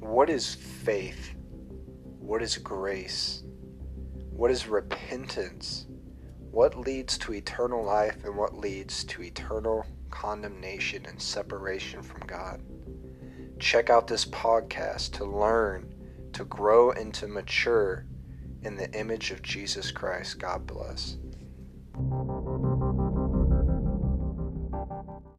what is faith? What is grace? What is repentance? What leads to eternal life and what leads to eternal condemnation and separation from God? Check out this podcast to learn, to grow, and to mature in the image of Jesus Christ. God bless.